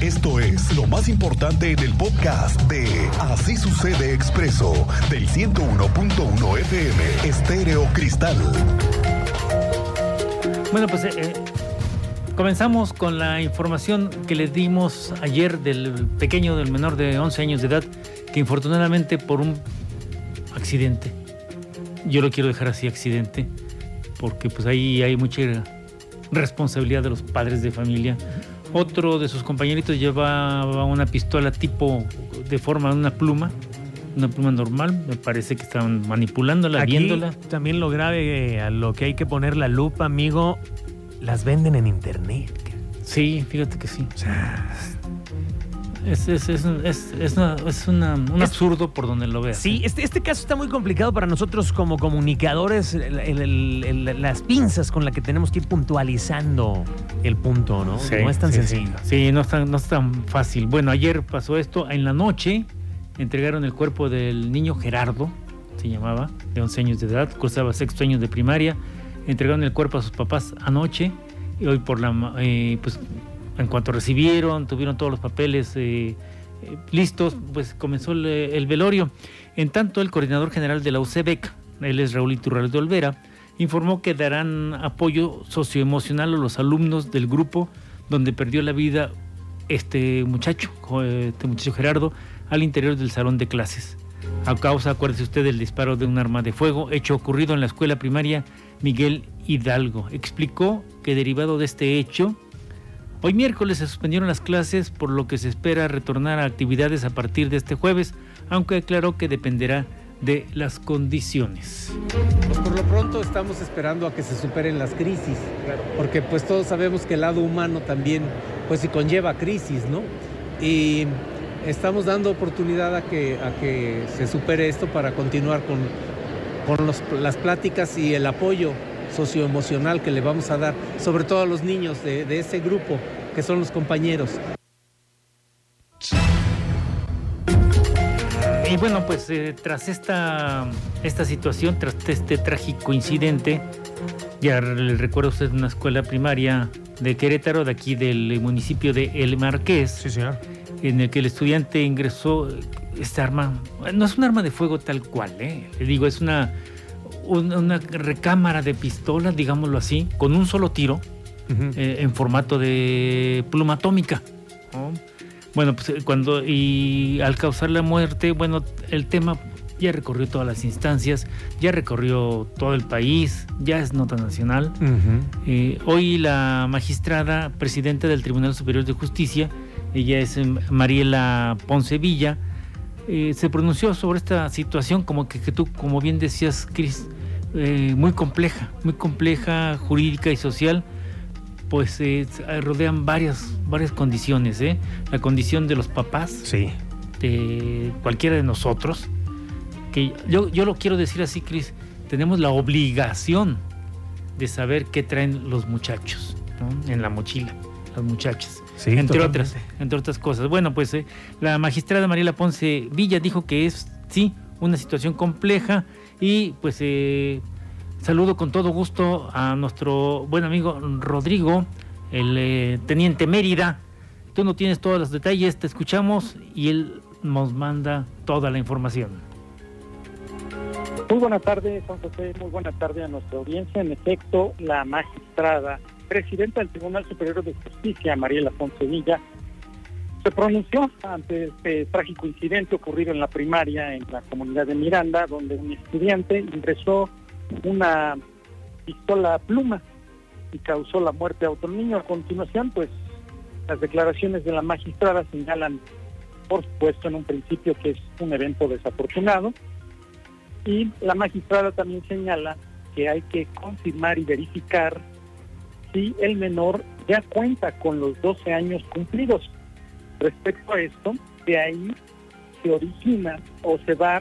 Esto es lo más importante en el podcast de Así sucede expreso del 101.1 FM Estéreo Cristal. Bueno, pues eh, eh, comenzamos con la información que le dimos ayer del pequeño, del menor de 11 años de edad, que infortunadamente por un accidente, yo lo quiero dejar así, accidente, porque pues ahí hay mucha responsabilidad de los padres de familia. Otro de sus compañeritos llevaba una pistola tipo de forma de una pluma, una pluma normal, me parece que estaban manipulándola, Aquí viéndola. También lo grave, eh, a lo que hay que poner la lupa, amigo, las venden en internet. Sí, fíjate que sí. Es, es, es, es, es una- es una- un Es- absurdo por donde lo veas. Sí, este, este caso está muy complicado para nosotros como comunicadores, el- el- el- el- las pinzas con las que tenemos que ir puntualizando el punto, ¿no? Sí, no es tan sí, sencillo. Sí, Sí, no, es tan, no es tan fácil. Bueno, ayer pasó esto. En la noche entregaron el cuerpo del niño Gerardo, se llamaba, de 11 años de edad, cursaba sexto año de primaria. Entregaron el cuerpo a sus papás anoche y hoy por la... ma- eh, pues en cuanto recibieron, tuvieron todos los papeles eh, eh, listos, pues comenzó el, el velorio. En tanto, el coordinador general de la UCEBEC, él es Raúl Iturralde de Olvera, informó que darán apoyo socioemocional a los alumnos del grupo donde perdió la vida este muchacho, jo- este muchacho Gerardo, al interior del salón de clases. A causa, acuérdese usted, del disparo de un arma de fuego, hecho ocurrido en la escuela primaria Miguel Hidalgo. Explicó que derivado de este hecho, hoy miércoles se suspendieron las clases, por lo que se espera retornar a actividades a partir de este jueves, aunque aclaró que dependerá de las condiciones. Pues por lo pronto estamos esperando a que se superen las crisis, porque pues todos sabemos que el lado humano también pues sí conlleva crisis, ¿no? Y estamos dando oportunidad a que, a que se supere esto para continuar con, con los- las pláticas y el apoyo socioemocional que le vamos a dar, sobre todo a los niños de, de ese grupo, que son los compañeros. Y bueno, pues eh, tras esta, esta situación, tras este trágico incidente, ya le recuerdo a usted una escuela primaria de Querétaro, de aquí del municipio de El Marqués, Sí, señor. en el que el estudiante ingresó eh, esta arma, no es un arma de fuego tal cual, ¿eh? le digo, es una, una, recámara de pistola, digámoslo así, con un solo tiro, eh, en formato de pluma atómica. ¿no? Bueno, pues eh, cuando y al causar la muerte, bueno, el tema ya recorrió todas las instancias, ya recorrió todo el país, ya es nota nacional. Eh, hoy la magistrada presidenta del Tribunal Superior de Justicia, ella es em, Mariela Ponce Villa, eh, se pronunció sobre esta situación como que, que tú, como bien decías, Cris, eh, muy compleja, muy compleja jurídica y social, pues eh, rodean varias, varias condiciones, ¿eh? La condición de los papás, Sí. de cualquiera de nosotros, que yo, yo lo quiero decir así, Cris, tenemos la obligación de saber qué traen los muchachos ¿no? en la mochila, las muchachas, Sí, entre totalmente. otras, entre otras cosas. Bueno, pues eh, la magistrada Mariela Ponce Villa dijo que es sí una situación compleja y pues eh, saludo con todo gusto a nuestro buen amigo Rodrigo, el eh, teniente Mérida. Tú no tienes todos los detalles, te escuchamos y él nos manda toda la información. Muy buena tarde, Juan José. Muy buena tarde a nuestra audiencia. En efecto, la magistrada, presidenta del Tribunal Superior de Justicia, Mariela Poncevilla, se pronunció ante este trágico incidente ocurrido en la primaria en la comunidad de Miranda, donde un estudiante ingresó una pistola pluma y causó la muerte a otro niño. A continuación, pues, las declaraciones de la magistrada señalan, por supuesto, en un principio que es un evento desafortunado, y la magistrada también señala que hay que confirmar y verificar si el menor ya cuenta con los 12 años cumplidos. Respecto a esto, de ahí se origina o se va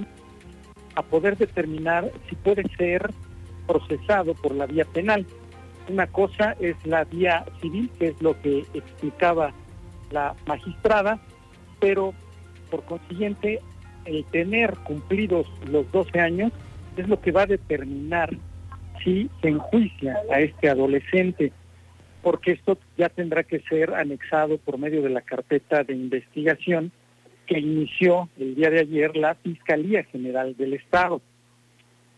a poder determinar si puede ser procesado por la vía penal. Una cosa es la vía civil, que es lo que explicaba la magistrada, pero por consiguiente el tener cumplidos los 12 años es lo que va a determinar si se enjuicia a este adolescente. Porque esto ya tendrá que ser anexado por medio de la carpeta de investigación que inició el día de ayer la Fiscalía General del Estado.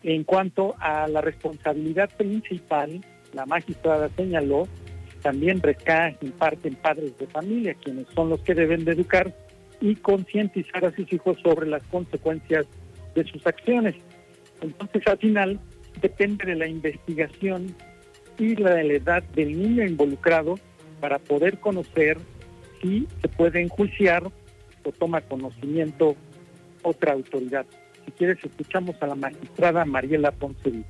En cuanto a la responsabilidad principal, la magistrada señaló, también recae en parte en padres de familia, quienes son los que deben de educar y concientizar a sus hijos sobre las consecuencias de sus acciones. Entonces, al final, depende de la investigación y la edad del niño involucrado para poder conocer si se puede enjuiciar o toma conocimiento otra autoridad. Si quieres, escuchamos a la magistrada Mariela Ponce.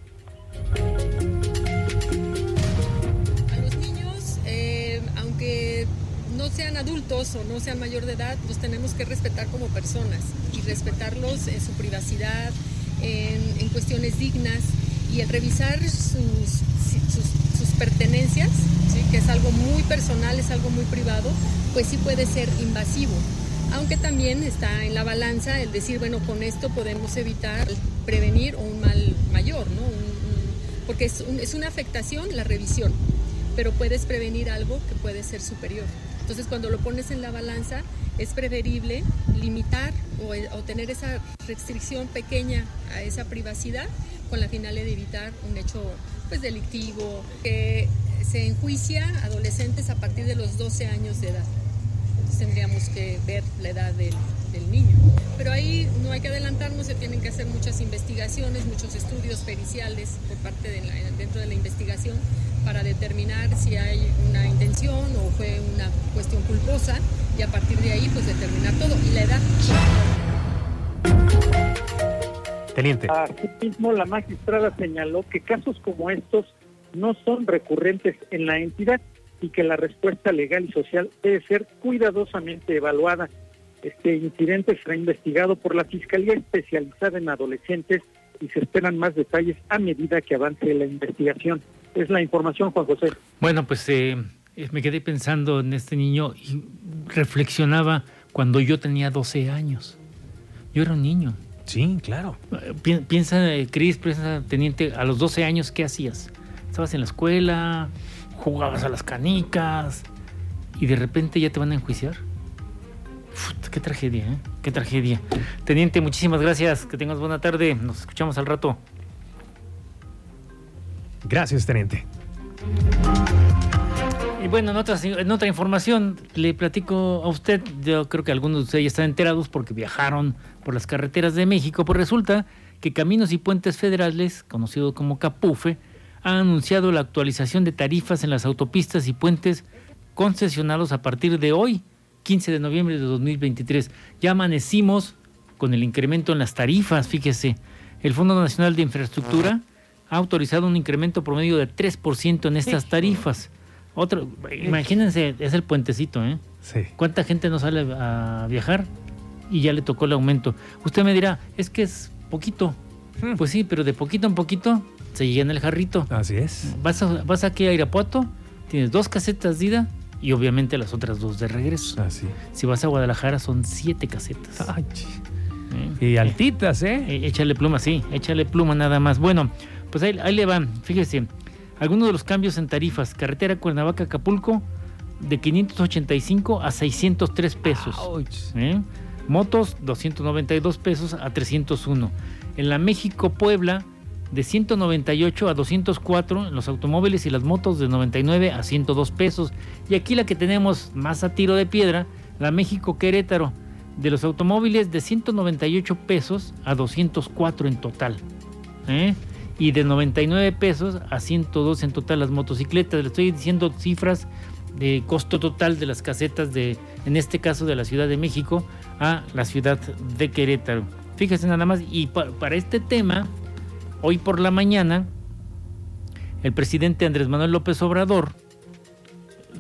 A los niños, eh, aunque no sean adultos o no sean mayor de edad, los tenemos que respetar como personas y respetarlos en su privacidad, en, cuestiones dignas y el revisar sus, pertenencias, que es algo muy personal, es algo muy privado, pues sí puede ser invasivo aunque también está en la balanza el decir, bueno, con esto podemos evitar prevenir un mal mayor, ¿no? porque es, es una afectación la revisión, pero puedes prevenir algo que puede ser superior. Entonces, cuando lo pones en la balanza, es preferible limitar o, o, tener esa restricción pequeña a esa privacidad con la finalidad de evitar un hecho pues, delictivo que se enjuicia adolescentes a partir de los 12 años de edad tendríamos que ver la edad del, niño. Pero ahí no hay que adelantarnos, se tienen que hacer muchas investigaciones, muchos estudios periciales por parte de dentro de la investigación para determinar si hay una intención o fue una cuestión culposa y a partir de ahí pues determinar todo. Y la edad. Teniente. Asimismo, la magistrada señaló que casos como estos no son recurrentes en la entidad y que la respuesta legal y social debe ser cuidadosamente evaluada. Este incidente será investigado por la Fiscalía Especializada en Adolescentes y se esperan más detalles a medida que avance la investigación. Es la información, Juan José. Bueno, pues eh, me quedé pensando en este niño y reflexionaba cuando yo tenía 12 años. Yo era un niño. Sí, claro. Piensa, eh, Cris, piensa, teniente, a los 12 años, ¿qué hacías? ¿Estabas en la escuela? jugabas a las canicas y de repente ya te van a enjuiciar. qué tragedia, ¿eh? Qué tragedia. Teniente, muchísimas gracias. Que tengas buena tarde. Nos escuchamos al rato. Gracias, teniente. Y bueno, en otra, en otra información, le platico a usted, yo creo que algunos de ustedes ya están enterados porque viajaron por las carreteras de México, pues resulta que Caminos y Puentes Federales, conocido como CAPUFE, ha anunciado la actualización de tarifas en las autopistas y puentes concesionados a partir de hoy, 15 de noviembre de 2023. Ya amanecimos con el incremento en las tarifas, fíjese. El Fondo Nacional de Infraestructura ha autorizado un incremento promedio de 3% en estas tarifas. Otro, imagínense, es el puentecito, ¿eh? Sí. ¿Cuánta gente no sale a viajar y ya le tocó el aumento? Usted me dirá, es que es poquito. Hmm. Pues sí, pero de poquito en poquito se llena el jarrito. Así es. Vas, vas aquí a Irapuato, tienes dos casetas de ida y obviamente las otras dos de regreso. Así. Si vas a Guadalajara son siete casetas. Ay, ¿Eh? Y altitas, ¿eh? ¿eh? Échale pluma, sí, échale pluma nada más. Bueno, pues ahí, le van, fíjese, algunos de los cambios en tarifas. Carretera Cuernavaca-Acapulco de 585 a 603 pesos. ¿Eh? Motos 292 pesos a 301. En la México-Puebla de 198 a 204 en los automóviles y las motos de 99 a 102 pesos. Y aquí la que tenemos más a tiro de piedra, la México Querétaro, de los automóviles de 198 pesos a 204 en total. ¿eh? Y de 99 pesos a 102 en total las motocicletas. Le estoy diciendo cifras de costo total de las casetas de, en este caso de la Ciudad de México, a la ciudad de Querétaro. Fíjense nada más, y para este tema, Hoy por la mañana, el presidente Andrés Manuel López Obrador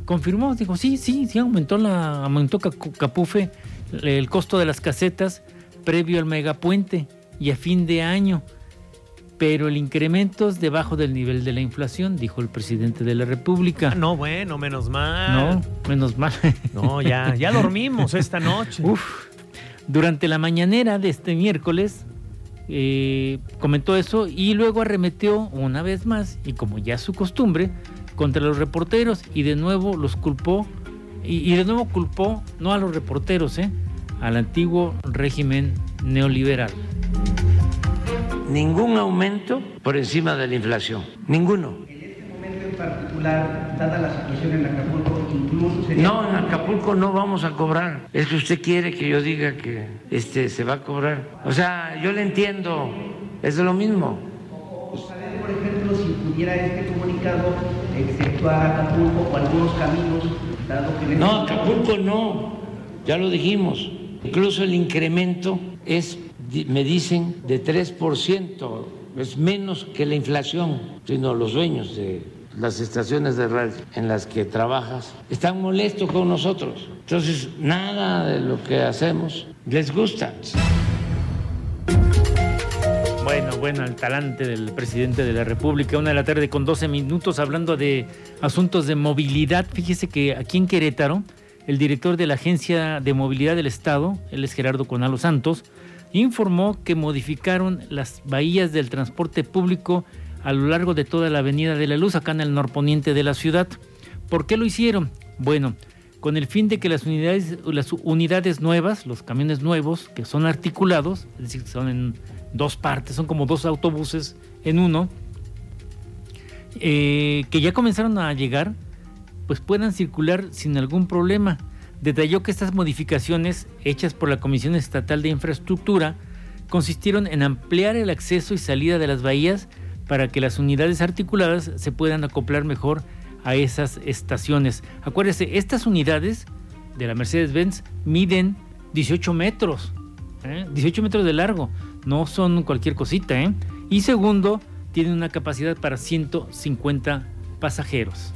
confirmó, dijo, sí, sí, sí, aumentó, la, aumentó Capufe el costo de las casetas previo al megapuente y a fin de año. Pero el incremento es debajo del nivel de la inflación, dijo el presidente de la República. Ah, no, bueno, menos mal. No, menos mal. No, ya, ya dormimos esta noche. Uf. Durante la mañanera de este miércoles, eh, comentó eso y luego arremetió una vez más, y como ya es su costumbre, contra los reporteros y de nuevo los culpó y, de nuevo culpó no a los reporteros, ¿eh? al antiguo régimen neoliberal. Ningún aumento por encima de la inflación, ninguno. En este momento en particular, dada la situación en Acapulco, incluso sería... No, en Acapulco no vamos a cobrar. Es que usted quiere que yo diga que este, se va a cobrar. O sea, yo le entiendo, es de lo mismo. O, saber, por ejemplo, si pudiera este comunicado exceptuar Acapulco o algunos caminos, dado que... No, Acapulco no, ya lo dijimos. Incluso el incremento es, me dicen, de 3%, es menos que la inflación, sino los dueños de las estaciones de radio en las que trabajas están molestos con nosotros. Entonces, nada de lo que hacemos les gusta. Bueno, bueno, el talante del presidente de la República. Una de la tarde con 12 minutos hablando de asuntos de movilidad. Fíjese que aquí en Querétaro el director de la Agencia de Movilidad del Estado, él es Gerardo Conalo Santos, informó que modificaron las bahías del transporte público a lo largo de toda la Avenida de la Luz, acá en el norponiente de la ciudad. ¿Por qué lo hicieron? Bueno, con el fin de que las unidades, las unidades nuevas, los camiones nuevos, que son articulados, es decir, son en dos partes, son como dos autobuses en uno, eh, que ya comenzaron a llegar, pues puedan circular sin algún problema. Detalló que estas modificaciones hechas por la Comisión Estatal de Infraestructura consistieron en ampliar el acceso y salida de las bahías para que las unidades articuladas se puedan acoplar mejor a esas estaciones. Acuérdese, estas unidades de la Mercedes-Benz miden 18 metros, 18 ¿eh? metros de largo, no son cualquier cosita. ¿eh? Y segundo, tienen una capacidad para 150 pasajeros.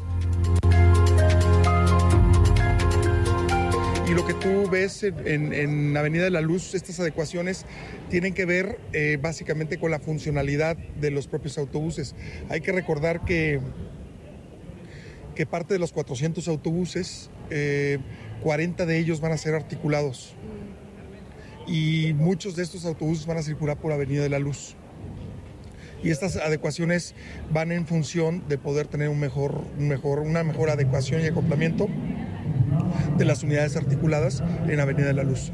Lo que tú ves en, Avenida de la Luz, estas adecuaciones tienen que ver eh, básicamente con la funcionalidad de los propios autobuses. Hay que recordar que, que parte de los 400 autobuses, 40 eh, de ellos van a ser articulados y muchos de estos autobuses van a circular por Avenida de la Luz. Y estas adecuaciones van en función de poder tener un mejor, mejor, una mejor adecuación y acoplamiento de las unidades articuladas en Avenida de la Luz.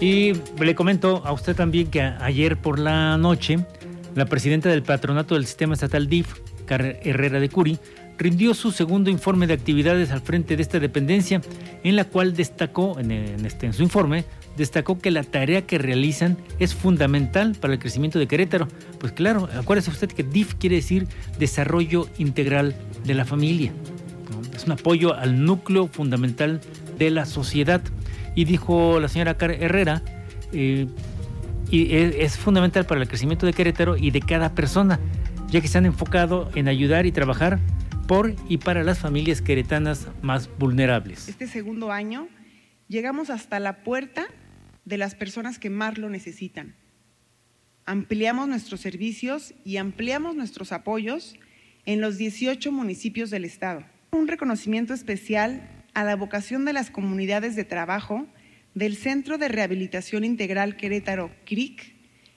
y le comento a usted también que ayer por la noche, la presidenta del patronato del sistema estatal DIF, Herrera de Curi, rindió su segundo informe de actividades al frente de esta dependencia, en la cual destacó, en, este, en su informe, destacó que la tarea que realizan es fundamental para el crecimiento de Querétaro. Pues claro, acuérdese usted que DIF quiere decir Desarrollo Integral de la Familia. Es un apoyo al núcleo fundamental de la sociedad. Y dijo la señora Herrera, eh, y es, fundamental para el crecimiento de Querétaro y de cada persona, ya que se han enfocado en ayudar y trabajar por y para las familias queretanas más vulnerables. Este segundo año llegamos hasta la puerta de las personas que más lo necesitan. Ampliamos nuestros servicios y ampliamos nuestros apoyos en los 18 municipios del Estado. Un reconocimiento especial a la vocación de las comunidades de trabajo del Centro de Rehabilitación Integral Querétaro, CRIC,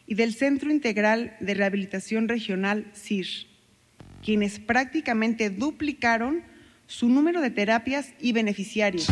y del Centro Integral de Rehabilitación Regional, CIR quienes prácticamente duplicaron su número de terapias y beneficiarios.